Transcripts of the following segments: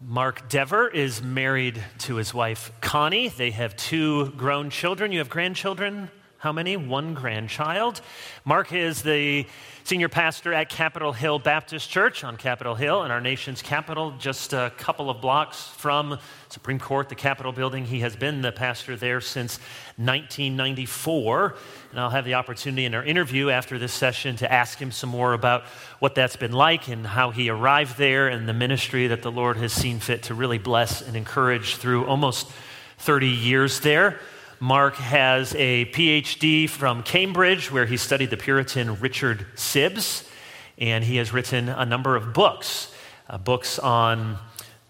Mark Dever is married to his wife Connie. They have two grown children. You have grandchildren? How many? One grandchild. Mark is the senior pastor at Capitol Hill Baptist Church on Capitol Hill in our nation's capital, just a couple of blocks from Supreme Court, the Capitol building. He has been the pastor there since 1994. And I'll have the opportunity in our interview after this session to ask him some more about what that's been like and how he arrived there and the ministry that the Lord has seen fit to really bless and encourage through almost 30 years there. Mark has a PhD from Cambridge, where he studied the Puritan Richard Sibbes, and he has written a number of books. Uh, books on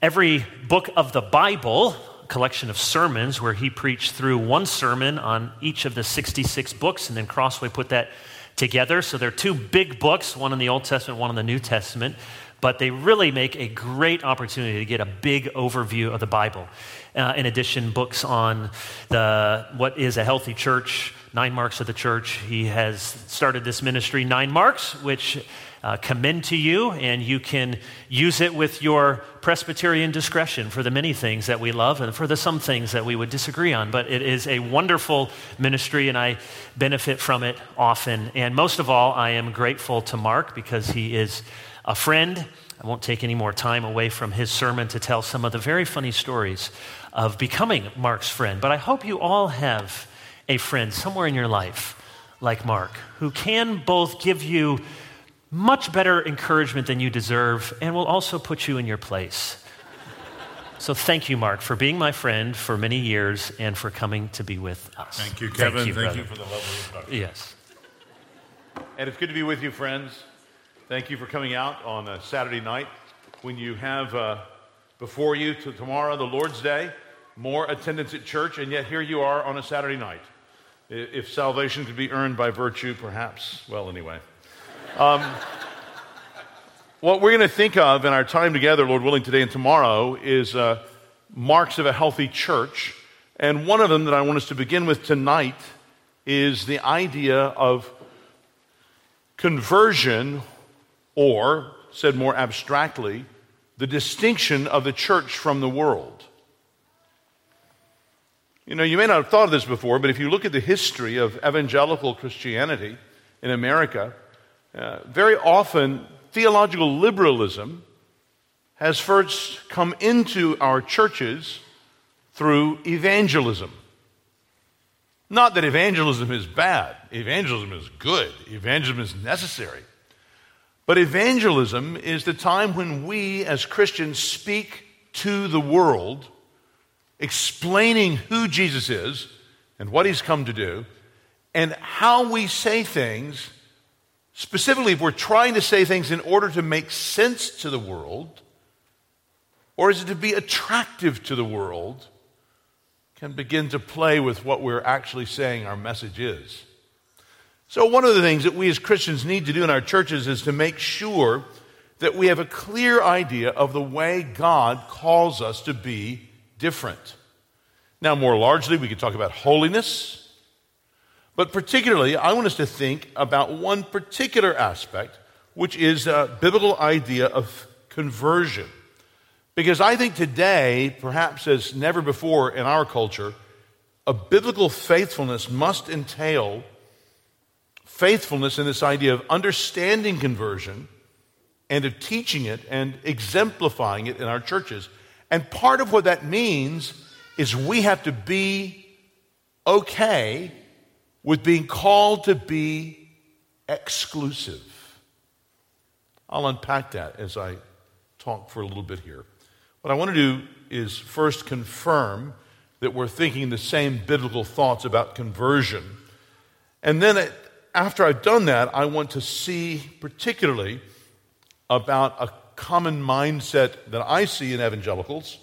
every book of the Bible, a collection of sermons where he preached through one sermon on each of the 66 books, and then Crossway put that together. So there are two big books, one in the Old Testament, one in the New Testament, but they really make a great opportunity to get a big overview of the Bible. Uh, in addition, books on the, what is a healthy church, Nine Marks of the Church. He has started this ministry, Nine Marks, which uh, commend to you, and you can use it with your Presbyterian discretion for the many things that we love and for the some things that we would disagree on. But it is a wonderful ministry, and I benefit from it often. And most of all, I am grateful to Mark because he is a friend. I won't take any more time away from his sermon to tell some of the very funny stories of becoming Mark's friend. But I hope you all have a friend somewhere in your life like Mark who can both give you much better encouragement than you deserve and will also put you in your place. So thank you, Mark, for being my friend for many years and for coming to be with us. Thank you, Kevin. Thank you, Thank you for the lovely introduction. Yes. And it's good to be with you, friends. Thank you for coming out on a Saturday night when you have uh, before you to tomorrow, the Lord's Day, more attendance at church, and yet here you are on a Saturday night. If salvation could be earned by virtue, perhaps, well, anyway. Um, what we're going to think of in our time together, Lord willing, today and tomorrow is uh, marks of a healthy church. And one of them that I want us to begin with tonight is the idea of conversion, or, said more abstractly, the distinction of the church from the world. You know, you may not have thought of this before, but if you look at the history of evangelical Christianity in America, uh, very often theological liberalism has first come into our churches through evangelism. Not that evangelism is bad, evangelism is good, evangelism is necessary. But evangelism is the time when we as Christians speak to the world, explaining who Jesus is and what he's come to do, and how we say things, specifically if we're trying to say things in order to make sense to the world, or is it to be attractive to the world, can begin to play with what we're actually saying our message is. So, one of the things that we as Christians need to do in our churches is to make sure that we have a clear idea of the way God calls us to be different. Now, more largely, we could talk about holiness, but particularly, I want us to think about one particular aspect, which is a biblical idea of conversion. Because I think today, perhaps as never before in our culture, a biblical faithfulness must entail faithfulness in this idea of understanding conversion and of teaching it and exemplifying it in our churches. And part of what that means is we have to be okay with being called to be exclusive. I'll unpack that as I talk for a little bit here. What I want to do is first confirm that we're thinking the same biblical thoughts about conversion. And then after I've done that, I want to see particularly about a common mindset that I see in evangelicals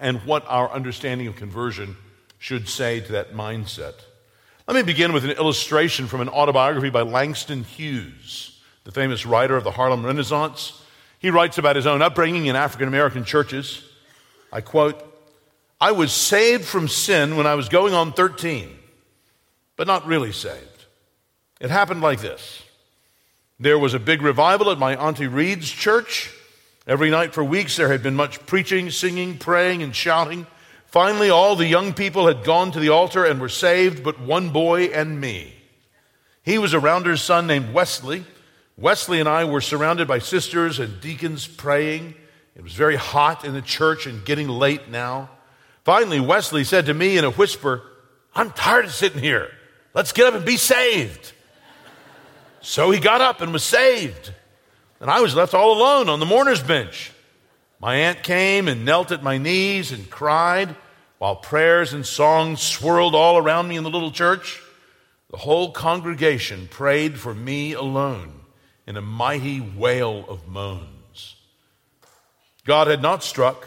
and what our understanding of conversion should say to that mindset. Let me begin with an illustration from an autobiography by Langston Hughes, the famous writer of the Harlem Renaissance. He writes about his own upbringing in African American churches. I quote, I was saved from sin when I was going on 13, but not really saved. It happened like this there was a big revival at my Auntie Reed's church, Every night for weeks there had been much preaching, singing, praying, and shouting. Finally, all the young people had gone to the altar and were saved, but one boy and me. He was a rounder's son named Wesley. Wesley and I were surrounded by sisters and deacons praying. It was very hot in the church and getting late now. Finally, Wesley said to me in a whisper, I'm tired of sitting here. Let's get up and be saved. So he got up and was saved. And I was left all alone on the mourner's bench. My aunt came and knelt at my knees and cried while prayers and songs swirled all around me in the little church. The whole congregation prayed for me alone in a mighty wail of moans. God had not struck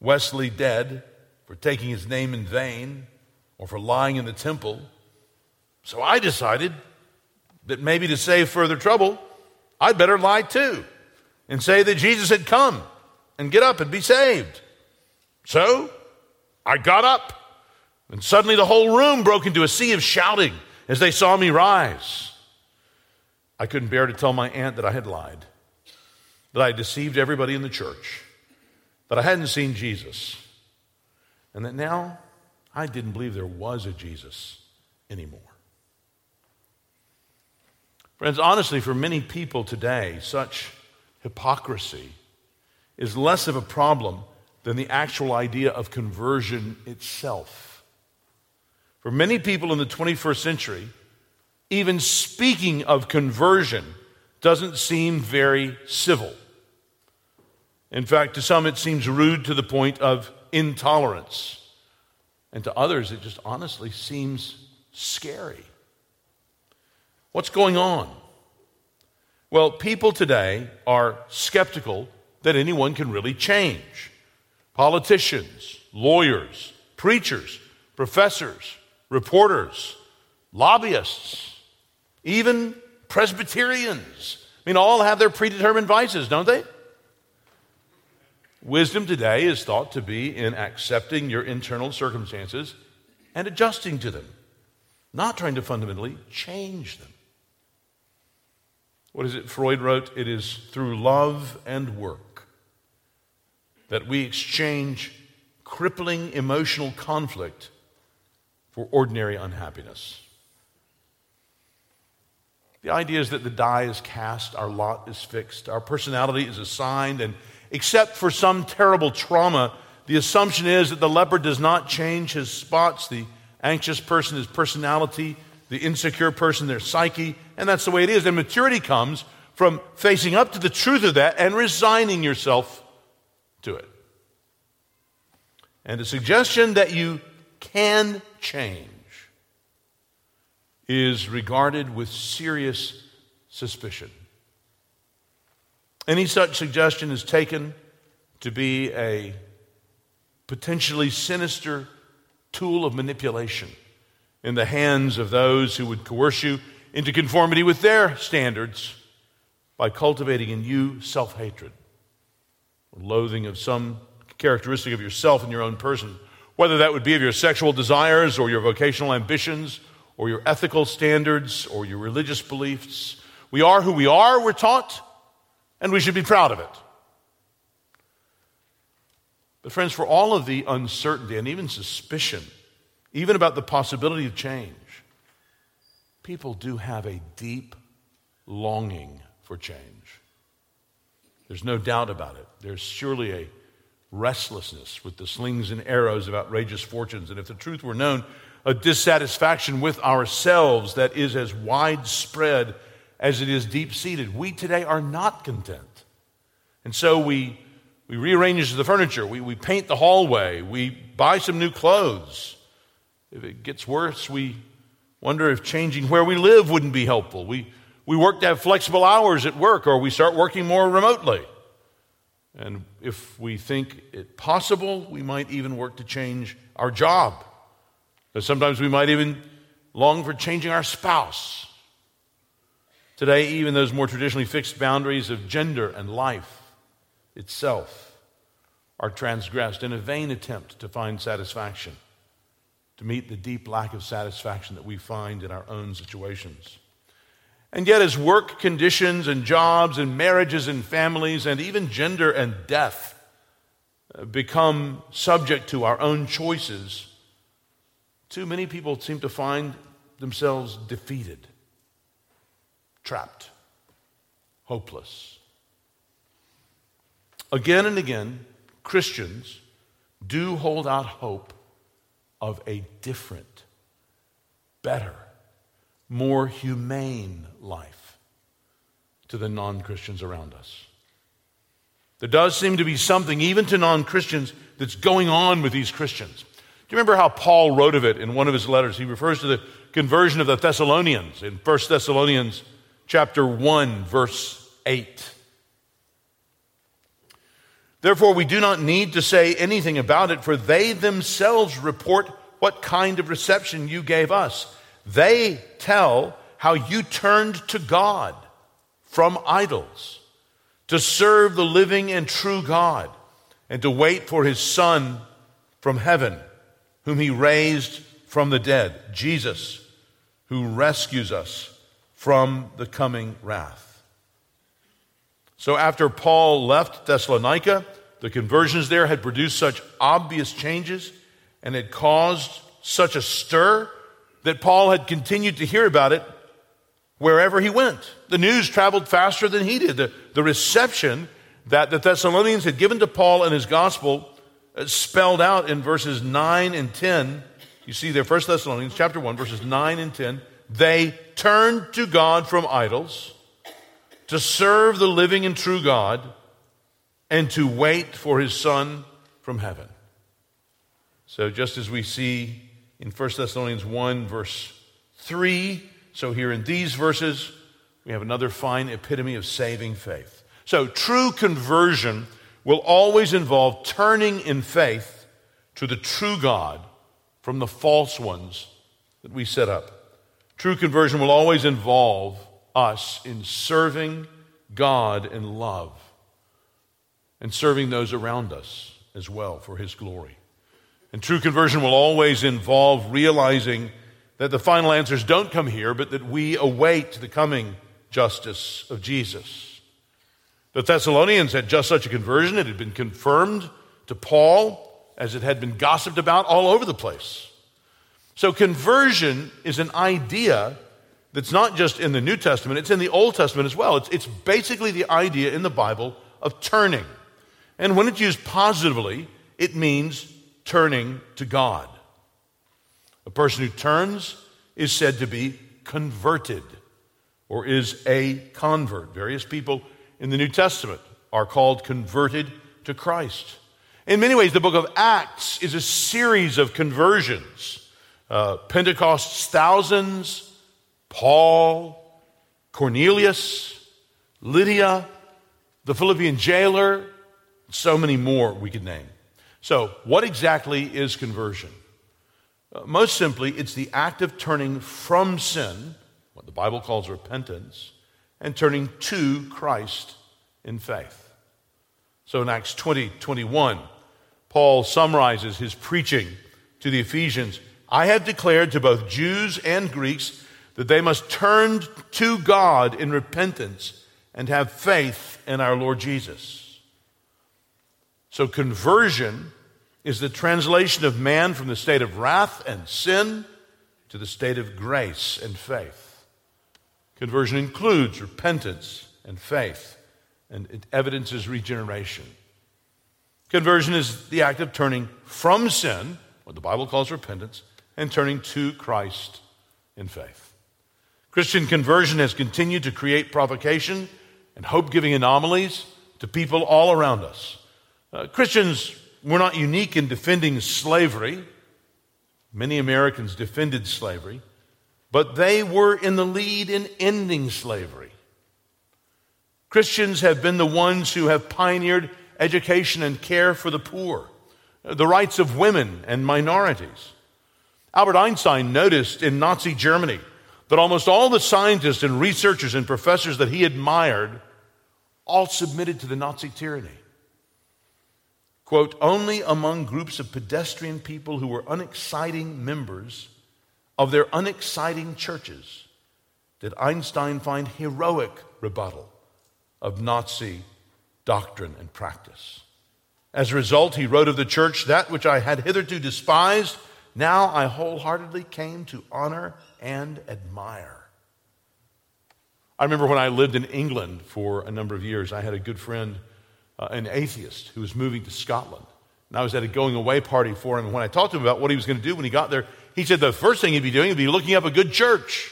Wesley dead for taking his name in vain or for lying in the temple. So I decided that maybe to save further trouble, I'd better lie too and say that Jesus had come and get up and be saved. So I got up, and suddenly the whole room broke into a sea of shouting as they saw me rise. I couldn't bear to tell my aunt that I had lied, that I had deceived everybody in the church, that I hadn't seen Jesus, and that now I didn't believe there was a Jesus anymore. Friends, honestly, for many people today, such hypocrisy is less of a problem than the actual idea of conversion itself. For many people in the 21st century, even speaking of conversion doesn't seem very civil. In fact, to some, it seems rude to the point of intolerance. And to others, it just honestly seems scary. What's going on? Well, people today are skeptical that anyone can really change. Politicians, lawyers, preachers, professors, reporters, lobbyists, even Presbyterians. I mean, all have their predetermined vices, don't they? Wisdom today is thought to be in accepting your internal circumstances and adjusting to them, not trying to fundamentally change them. What is it Freud wrote? It is through love and work that we exchange crippling emotional conflict for ordinary unhappiness. The idea is that the die is cast, our lot is fixed, our personality is assigned, and except for some terrible trauma, the assumption is that the leper does not change his spots, the anxious person, his personality, the insecure person, their psyche, and that's the way it is. And maturity comes from facing up to the truth of that and resigning yourself to it. And the suggestion that you can change is regarded with serious suspicion. Any such suggestion is taken to be a potentially sinister tool of manipulation in the hands of those who would coerce you into conformity with their standards by cultivating in you self hatred, loathing of some characteristic of yourself and your own person, whether that would be of your sexual desires or your vocational ambitions or your ethical standards or your religious beliefs. We are who we are, we're taught and we should be proud of it. But, friends, for all of the uncertainty and even suspicion, even about the possibility of change, people do have a deep longing for change. There's no doubt about it. There's surely a restlessness with the slings and arrows of outrageous fortunes. And if the truth were known, a dissatisfaction with ourselves that is as widespread as it is deep seated. We today are not content. And so we, we rearrange the furniture, we, we paint the hallway, we buy some new clothes. If it gets worse, we wonder if changing where we live wouldn't be helpful. We, we work to have flexible hours at work, or we start working more remotely. And if we think it possible, we might even work to change our job. But sometimes we might even long for changing our spouse. Today, even those more traditionally fixed boundaries of gender and life itself are transgressed in a vain attempt to find satisfaction, to meet the deep lack of satisfaction that we find in our own situations. And yet, as work conditions and jobs and marriages and families and even gender and death uh, become subject to our own choices, too many people seem to find themselves defeated, trapped, hopeless. Again and again, Christians do hold out hope of a different, better, more humane life to the non Christians around us. There does seem to be something, even to non Christians, that's going on with these Christians. Do you remember how Paul wrote of it in one of his letters? He refers to the conversion of the Thessalonians in 1 Thessalonians chapter 1 verse 8. Therefore we do not need to say anything about it for they themselves report what kind of reception you gave us. They tell how you turned to God from idols to serve the living and true God and to wait for his Son from heaven, whom he raised from the dead, Jesus, who rescues us from the coming wrath. So after Paul left Thessalonica, the conversions there had produced such obvious changes and had caused such a stir that Paul had continued to hear about it wherever he went. The news traveled faster than he did. The, the reception that the Thessalonians had given to Paul and his gospel uh, spelled out in verses 9 and 10. You see there, 1 Thessalonians chapter 1, verses 9 and 10. They turned to God from idols to serve the living and true God and to wait for his Son from heaven. So, just as we see in 1 Thessalonians 1, verse 3. So, here in these verses, we have another fine epitome of saving faith. So, true conversion will always involve turning in faith to the true God from the false ones that we set up. True conversion will always involve us in serving God in love and serving those around us as well for His glory. And true conversion will always involve realizing that the final answers don't come here, but that we await the coming justice of Jesus. The Thessalonians had just such a conversion. It had been confirmed to Paul as it had been gossiped about all over the place. So, conversion is an idea that's not just in the New Testament, it's in the Old Testament as well. It's, it's basically the idea in the Bible of turning. And when it's used positively, it means turning to God. A person who turns is said to be converted or is a convert. Various people in the New Testament are called converted to Christ. In many ways, the book of Acts is a series of conversions. Uh, Pentecost's thousands, Paul, Cornelius, Lydia, the Philippian jailer, so many more we could name. So, what exactly is conversion? Uh, most simply, it's the act of turning from sin, what the Bible calls repentance, and turning to Christ in faith. So in Acts 20 21, Paul summarizes his preaching to the Ephesians I have declared to both Jews and Greeks that they must turn to God in repentance and have faith in our Lord Jesus. So, conversion is the translation of man from the state of wrath and sin to the state of grace and faith. Conversion includes repentance and faith, and it evidences regeneration. Conversion is the act of turning from sin, what the Bible calls repentance, and turning to Christ in faith. Christian conversion has continued to create provocation and hope giving anomalies to people all around us. Uh, Christians were not unique in defending slavery. Many Americans defended slavery, but they were in the lead in ending slavery. Christians have been the ones who have pioneered education and care for the poor, the rights of women and minorities. Albert Einstein noticed in Nazi Germany that almost all the scientists and researchers and professors that he admired all submitted to the Nazi tyranny. Quote, only among groups of pedestrian people who were unexciting members of their unexciting churches did Einstein find heroic rebuttal of Nazi doctrine and practice. As a result, he wrote of the church, That which I had hitherto despised, now I wholeheartedly came to honor and admire. I remember when I lived in England for a number of years, I had a good friend, uh, an atheist, who was moving to Scotland. And I was at a going away party for him. And when I talked to him about what he was going to do when he got there, he said the first thing he'd be doing would be looking up a good church.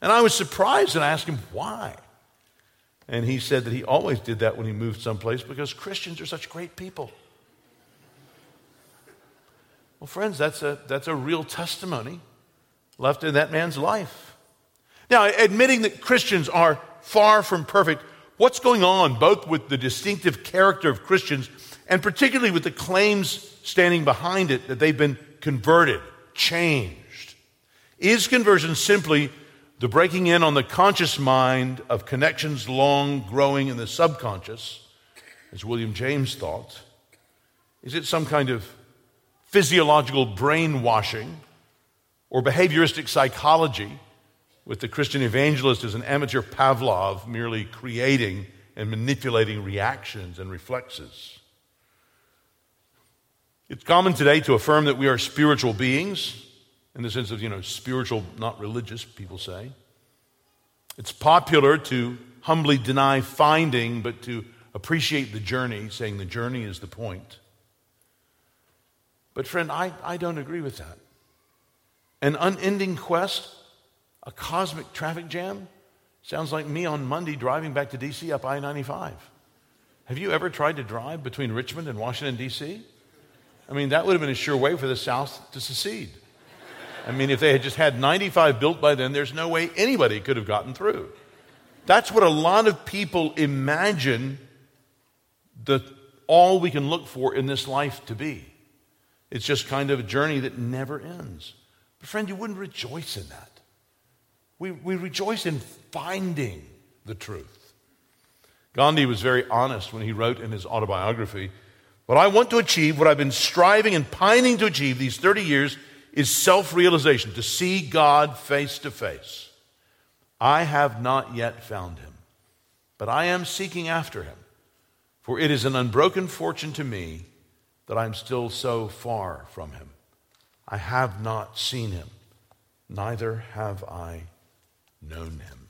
And I was surprised and I asked him why. And he said that he always did that when he moved someplace because Christians are such great people. Well, friends, that's a, that's a real testimony left in that man's life. Now, admitting that Christians are far from perfect, what's going on both with the distinctive character of Christians and particularly with the claims standing behind it that they've been converted, changed? Is conversion simply the breaking in on the conscious mind of connections long growing in the subconscious, as William James thought? Is it some kind of physiological brainwashing or behavioristic psychology with the Christian evangelist as an amateur Pavlov merely creating and manipulating reactions and reflexes? It's common today to affirm that we are spiritual beings in the sense of, you know, spiritual, not religious, people say. It's popular to humbly deny finding, but to appreciate the journey, saying the journey is the point. But, friend, I, I don't agree with that. An unending quest, a cosmic traffic jam, sounds like me on Monday driving back to D.C. up I 95. Have you ever tried to drive between Richmond and Washington, D.C.? I mean, that would have been a sure way for the South to secede. I mean, if they had just had 95 built by then, there's no way anybody could have gotten through. That's what a lot of people imagine the all we can look for in this life to be. It's just kind of a journey that never ends. But friend, you wouldn't rejoice in that. We, we rejoice in finding the truth. Gandhi was very honest when he wrote in his autobiography, What I want to achieve, what I've been striving and pining to achieve these 30 years, is self realization, to see God face to face. I have not yet found him, but I am seeking after him. For it is an unbroken fortune to me that I'm still so far from him. I have not seen him, neither have I known him.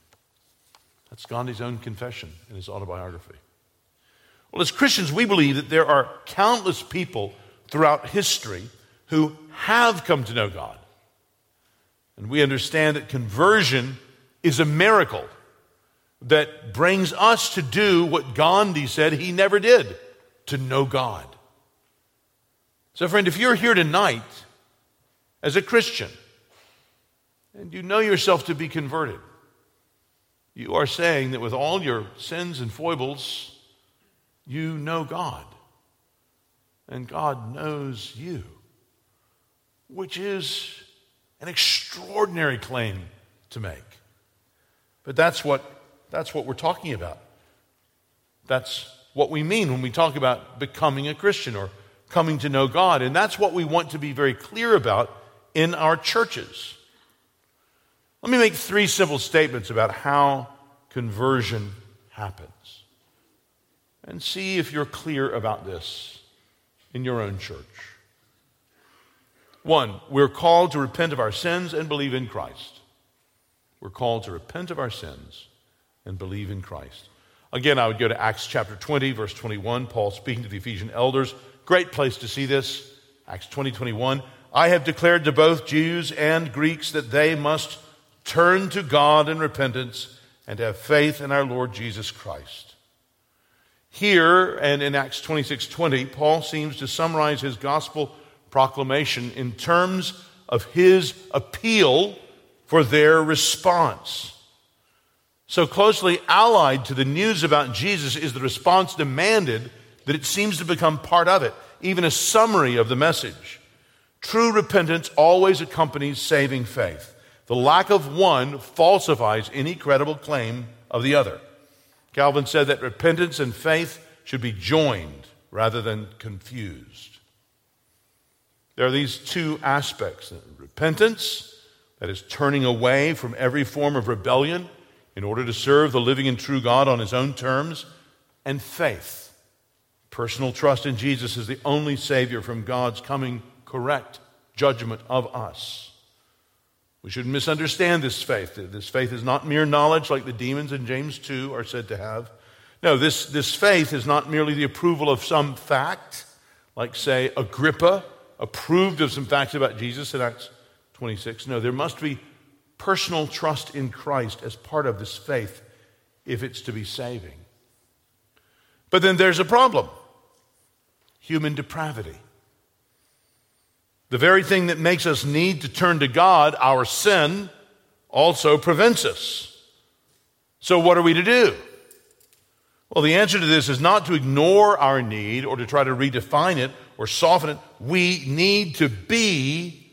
That's Gandhi's own confession in his autobiography. Well, as Christians, we believe that there are countless people throughout history who have come to know God. And we understand that conversion is a miracle that brings us to do what Gandhi said he never did to know God. So, friend, if you're here tonight as a Christian and you know yourself to be converted, you are saying that with all your sins and foibles, you know God. And God knows you which is an extraordinary claim to make. But that's what, that's what we're talking about. That's what we mean when we talk about becoming a Christian or coming to know God. And that's what we want to be very clear about in our churches. Let me make three simple statements about how conversion happens and see if you're clear about this in your own church. One, we're called to repent of our sins and believe in Christ. We're called to repent of our sins and believe in Christ. Again, I would go to Acts chapter 20, verse 21, Paul speaking to the Ephesian elders. Great place to see this. Acts 20, 21. I have declared to both Jews and Greeks that they must turn to God in repentance and have faith in our Lord Jesus Christ. Here and in Acts 26, 20, Paul seems to summarize his gospel proclamation in terms of his appeal for their response. So closely allied to the news about Jesus is the response demanded that it seems to become part of it, even a summary of the message. True repentance always accompanies saving faith. The lack of one falsifies any credible claim of the other. Calvin said that repentance and faith should be joined rather than confused. There are these two aspects repentance, That is, turning away from every form of rebellion in order to serve the living and true God on his own terms, and faith. Personal trust in Jesus is the only Savior from God's coming correct judgment of us. We shouldn't misunderstand this faith. This faith is not mere knowledge like the demons in James 2 are said to have. No, this, this faith is not merely the approval of some fact, like, say, Agrippa approved of some facts about Jesus in Acts 26. No, there must be personal trust in Christ as part of this faith if it's to be saving. But then there's a problem human depravity. The very thing that makes us need to turn to God, our sin, also prevents us. So, what are we to do? Well, the answer to this is not to ignore our need or to try to redefine it or soften it. We need to be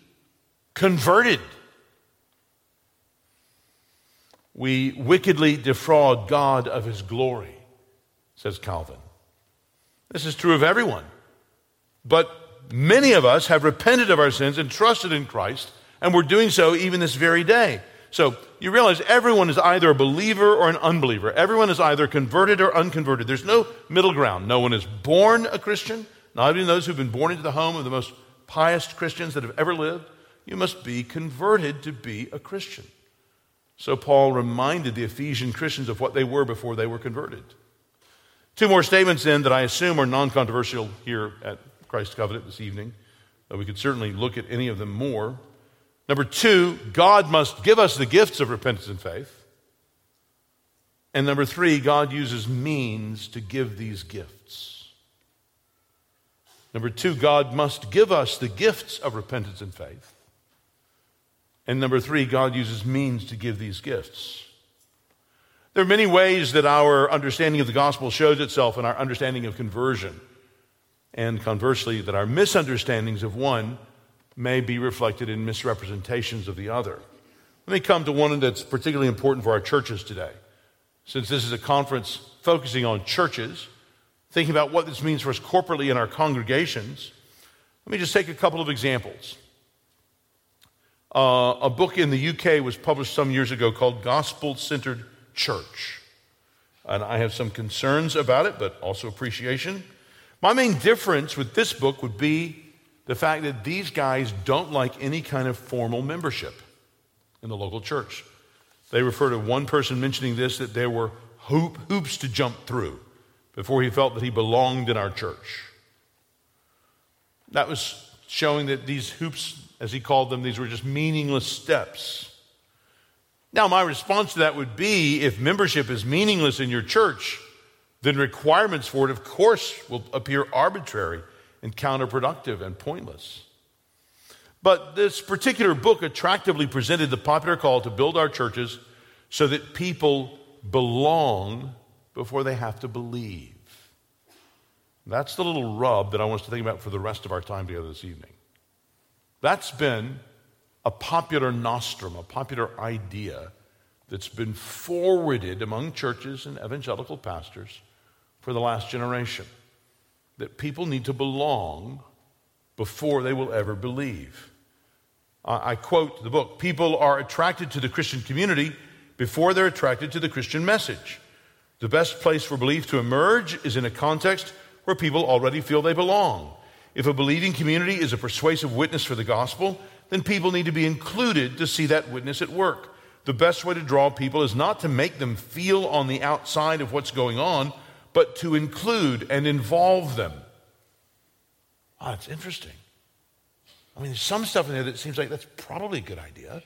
converted. We wickedly defraud God of his glory, says Calvin. This is true of everyone. But many of us have repented of our sins and trusted in Christ, and we're doing so even this very day. So you realize everyone is either a believer or an unbeliever. Everyone is either converted or unconverted. There's no middle ground. No one is born a Christian, not even those who've been born into the home of the most pious Christians that have ever lived. You must be converted to be a Christian. So Paul reminded the Ephesian Christians of what they were before they were converted. Two more statements then that I assume are non controversial here at Christ Covenant this evening, we could certainly look at any of them more. Number two, God must give us the gifts of repentance and faith. And number three, God uses means to give these gifts. Number two, God must give us the gifts of repentance and faith. And number three, God uses means to give these gifts. There are many ways that our understanding of the gospel shows itself in our understanding of conversion. And conversely, that our misunderstandings of one may be reflected in misrepresentations of the other. Let me come to one that's particularly important for our churches today. Since this is a conference focusing on churches, thinking about what this means for us corporately in our congregations, let me just take a couple of examples. Uh, a book in the UK was published some years ago called Gospel Centered Church. And I have some concerns about it, but also appreciation. My main difference with this book would be the fact that these guys don't like any kind of formal membership in the local church. They refer to one person mentioning this that there were hoop, hoops to jump through before he felt that he belonged in our church. That was showing that these hoops, as he called them, these were just meaningless steps. Now, my response to that would be if membership is meaningless in your church, then requirements for it, of course, will appear arbitrary and counterproductive and pointless. But this particular book attractively presented the popular call to build our churches so that people belong before they have to believe. That's the little rub that I want us to think about for the rest of our time together this evening. That's been a popular nostrum, a popular idea that's been forwarded among churches and evangelical pastors for the last generation that people need to belong before they will ever believe. I quote the book People are attracted to the Christian community before they're attracted to the Christian message. The best place for belief to emerge is in a context where people already feel they belong. If a believing community is a persuasive witness for the gospel, then people need to be included to see that witness at work. The best way to draw people is not to make them feel on the outside of what's going on, but to include and involve them. Oh, that's interesting. I mean, there's some stuff in there that seems like that's probably a good idea.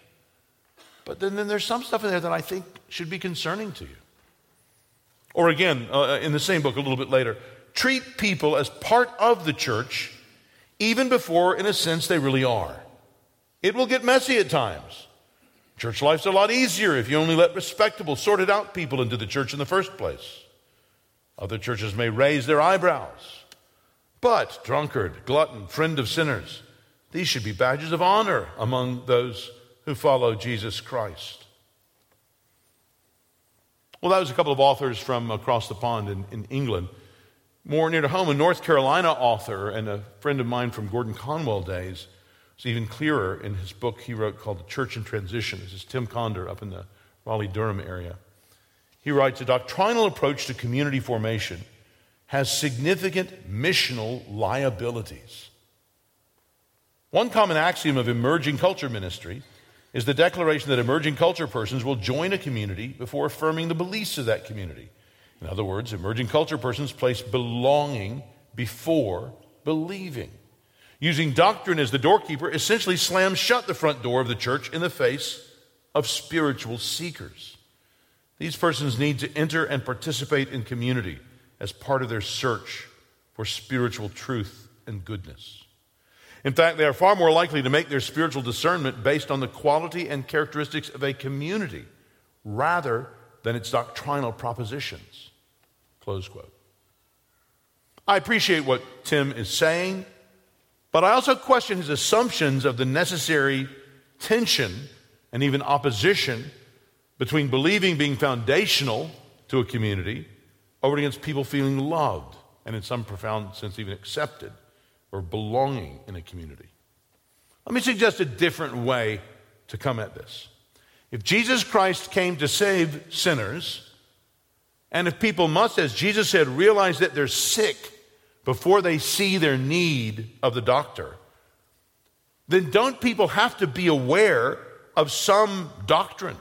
But then, then there's some stuff in there that I think should be concerning to you. Or again, uh, in the same book a little bit later, treat people as part of the church even before, in a sense, they really are. It will get messy at times. Church life's a lot easier if you only let respectable, sorted out people into the church in the first place. Other churches may raise their eyebrows. But drunkard, glutton, friend of sinners, these should be badges of honor among those who follow Jesus Christ. Well, that was a couple of authors from across the pond in, in England. More near to home, a North Carolina author and a friend of mine from Gordon Conwell days It's even clearer in his book he wrote called The Church in Transition. This is Tim Conder up in the Raleigh Durham area. He writes A doctrinal approach to community formation has significant missional liabilities. One common axiom of emerging culture ministry is the declaration that emerging culture persons will join a community before affirming the beliefs of that community. In other words, emerging culture persons place belonging before believing. Using doctrine as the doorkeeper essentially slams shut the front door of the church in the face of spiritual seekers. These persons need to enter and participate in community as part of their search for spiritual truth and goodness. In fact, they are far more likely to make their spiritual discernment based on the quality and characteristics of a community rather than its doctrinal propositions. Close quote. I appreciate what Tim is saying, but I also question his assumptions of the necessary tension and even opposition between believing being foundational to a community over against people feeling loved and in some profound sense even accepted or belonging in a community. Let me suggest a different way to come at this. If Jesus Christ came to save sinners, and if people must, as Jesus said, realize that they're sick before they see their need of the doctor, then don't people have to be aware of some doctrine?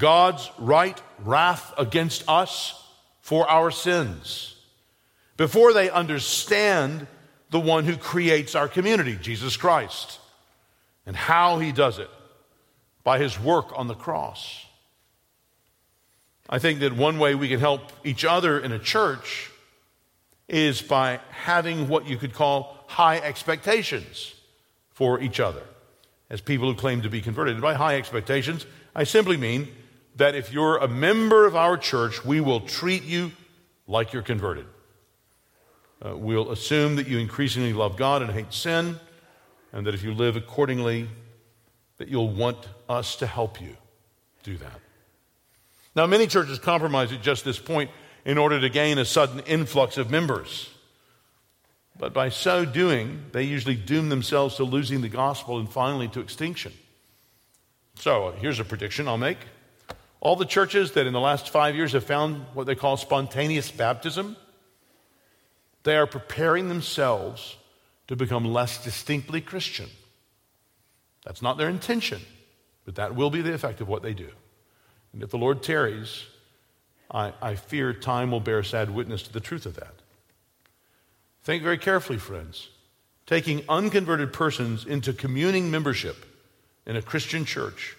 God's right wrath against us for our sins before they understand the one who creates our community, Jesus Christ, and how he does it by his work on the cross. I think that one way we can help each other in a church is by having what you could call high expectations for each other as people who claim to be converted. And by high expectations, I simply mean that if you're a member of our church, we will treat you like you're converted. Uh, we'll assume that you increasingly love God and hate sin, and that if you live accordingly, that you'll want us to help you do that. Now, many churches compromise at just this point in order to gain a sudden influx of members. But by so doing, they usually doom themselves to losing the gospel and finally to extinction. So, here's a prediction I'll make. All the churches that in the last five years have found what they call spontaneous baptism, they are preparing themselves to become less distinctly Christian. That's not their intention, but that will be the effect of what they do. And if the Lord tarries, I, I fear time will bear sad witness to the truth of that. Think very carefully, friends. Taking unconverted persons into communing membership in a Christian church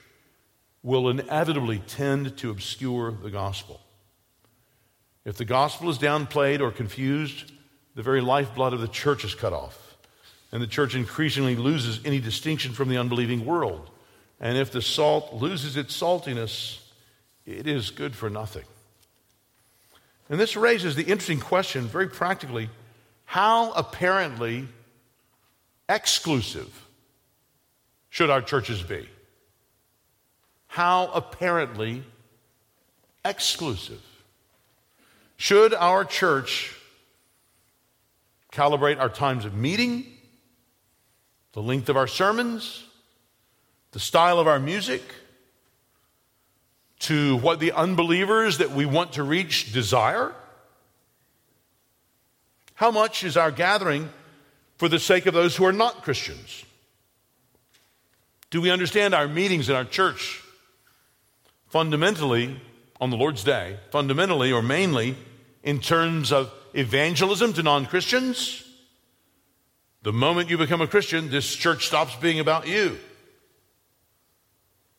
will inevitably tend to obscure the gospel. If the gospel is downplayed or confused, the very lifeblood of the church is cut off, and the church increasingly loses any distinction from the unbelieving world. And if the salt loses its saltiness, it is good for nothing. And this raises the interesting question, very practically how apparently exclusive should our churches be? How apparently exclusive? Should our church calibrate our times of meeting, the length of our sermons, the style of our music, to what the unbelievers that we want to reach desire? How much is our gathering for the sake of those who are not Christians? Do we understand our meetings in our church fundamentally on the Lord's Day, fundamentally or mainly in terms of evangelism to non Christians? The moment you become a Christian, this church stops being about you.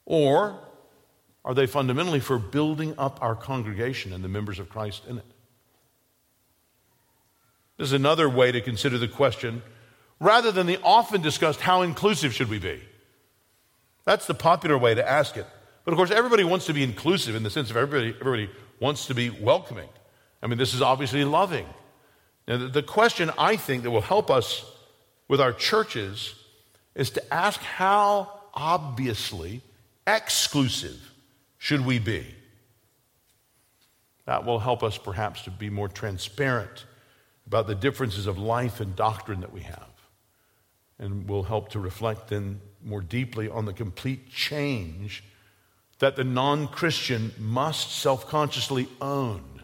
Or are they fundamentally for building up our congregation and the members of Christ in it? This is another way to consider the question rather than the often discussed how inclusive should we be? That's the popular way to ask it. But of course, everybody wants to be inclusive in the sense of everybody, everybody wants to be welcoming. I mean, this is obviously loving. Now, the, the question I think that will help us with our churches is to ask how obviously exclusive should we be? That will help us perhaps to be more transparent about the differences of life and doctrine that we have. and will help to reflect then more deeply on the complete change that the non Christian must self consciously own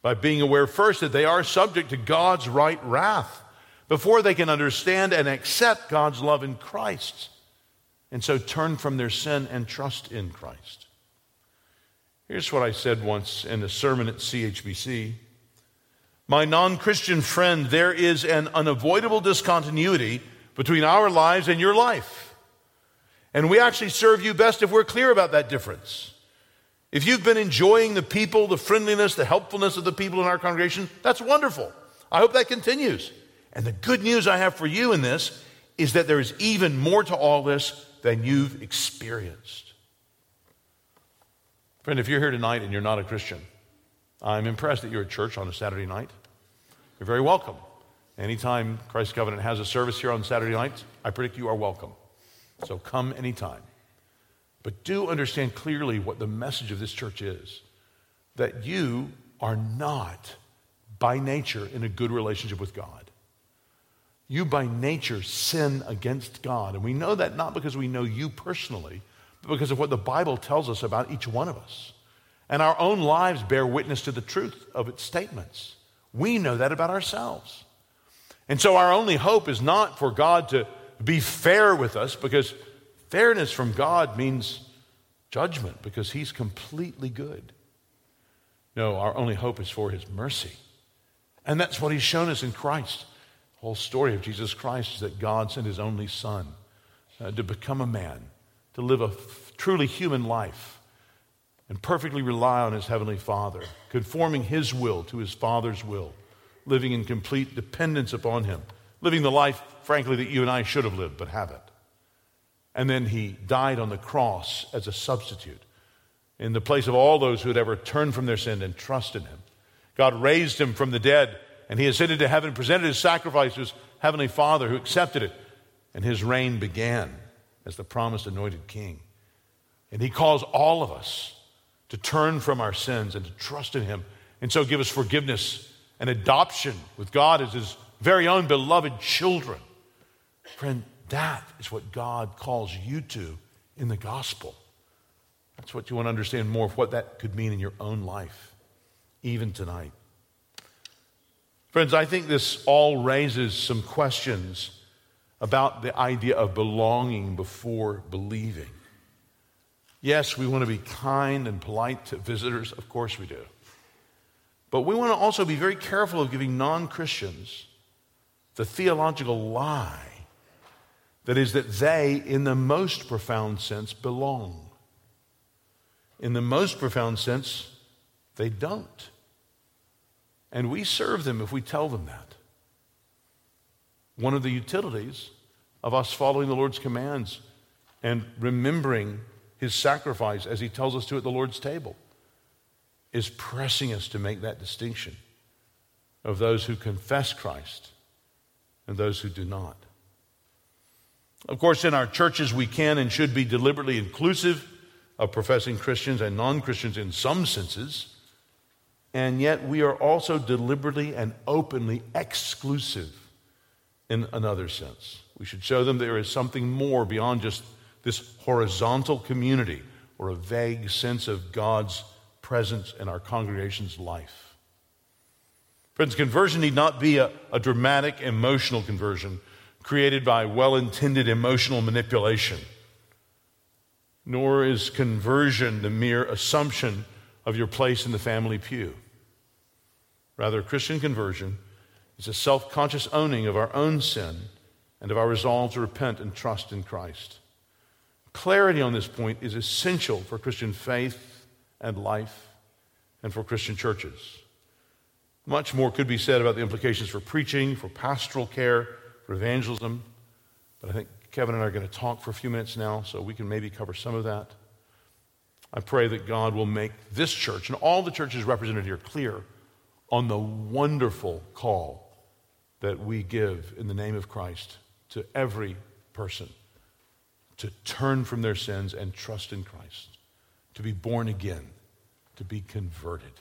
by being aware first that they are subject to God's right wrath before they can understand and accept God's love in Christ, and so turn from their sin and trust in Christ. Here's what I said once in a sermon at CHBC. My non Christian friend, there is an unavoidable discontinuity between our lives and your life. And we actually serve you best if we're clear about that difference. If you've been enjoying the people, the friendliness, the helpfulness of the people in our congregation, that's wonderful. I hope that continues. And the good news I have for you in this is that there is even more to all this than you've experienced. Friend, if you're here tonight and you're not a Christian, I'm impressed that you're at church on a Saturday night. You're very welcome. Anytime Christ Covenant has a service here on Saturday nights, I predict you are welcome. So come anytime. But do understand clearly what the message of this church is that you are not by nature in a good relationship with God. You, by nature, sin against God. And we know that not because we know you personally, but because of what the Bible tells us about each one of us. And our own lives bear witness to the truth of its statements. We know that about ourselves. And so our only hope is not for God to be fair with us, because fairness from God means judgment, because He's completely good. No, our only hope is for His mercy. And that's what He's shown us in Christ The whole story of Jesus Christ is that God sent his only Son uh, to become a man, to live a f- truly human life, and perfectly rely on his heavenly Father, conforming his will to his Father's will, living in complete dependence upon him, living the life, frankly, that you and I should have lived but haven't. And then he died on the cross as a substitute in the place of all those who had ever turned from their sin and trusted him. God raised him from the dead and he ascended to heaven, presented his sacrifice to his heavenly Father, who accepted it, and his reign began as the promised anointed king. And he calls all of us to turn from our sins and to trust in him, and so give us forgiveness and adoption with God as his very own beloved children. Friend, that is what God calls you to in the gospel. That's what you want to understand more of what that could mean in your own life, even tonight. Friends, I think this all raises some questions about the idea of belonging before believing. Yes, we want to be kind and polite to visitors, of course we do. But we want to also be very careful of giving non Christians the theological lie that is, that they, in the most profound sense, belong. In the most profound sense, they don't. And we serve them if we tell them that. One of the utilities of us following the Lord's commands and remembering his sacrifice as he tells us to at the Lord's table is pressing us to make that distinction of those who confess Christ and those who do not. Of course, in our churches, we can and should be deliberately inclusive of professing Christians and non Christians in some senses and yet we are also deliberately and openly exclusive in another sense. We should show them there is something more beyond just this horizontal community or a vague sense of God's presence in our congregation's life. Friends, conversion need not be a, a dramatic emotional conversion created by well intended emotional manipulation, nor is conversion the mere assumption of your place in the family pew. Rather, Christian conversion is a self conscious owning of our own sin and of our resolve to repent and trust in Christ. Clarity on this point is essential for Christian faith and life and for Christian churches. Much more could be said about the implications for preaching, for pastoral care, for evangelism, but I think Kevin and I are going to talk for a few minutes now, so we can maybe cover some of that. I pray that God will make this church and all the churches represented here clear on the wonderful call that we give in the name of Christ to every person to turn from their sins and trust in Christ, to be born again, to be converted.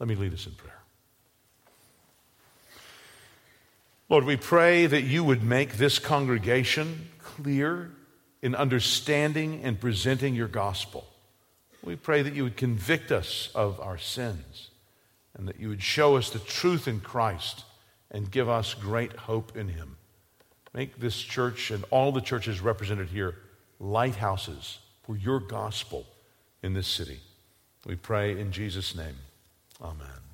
Let me lead us in prayer. Lord, we pray that you would make this congregation clear in understanding and presenting your gospel. We pray that you would convict us of our sins and that you would show us the truth in Christ and give us great hope in him. Make this church and all the churches represented here lighthouses for your gospel in this city. We pray in Jesus' name. Amen.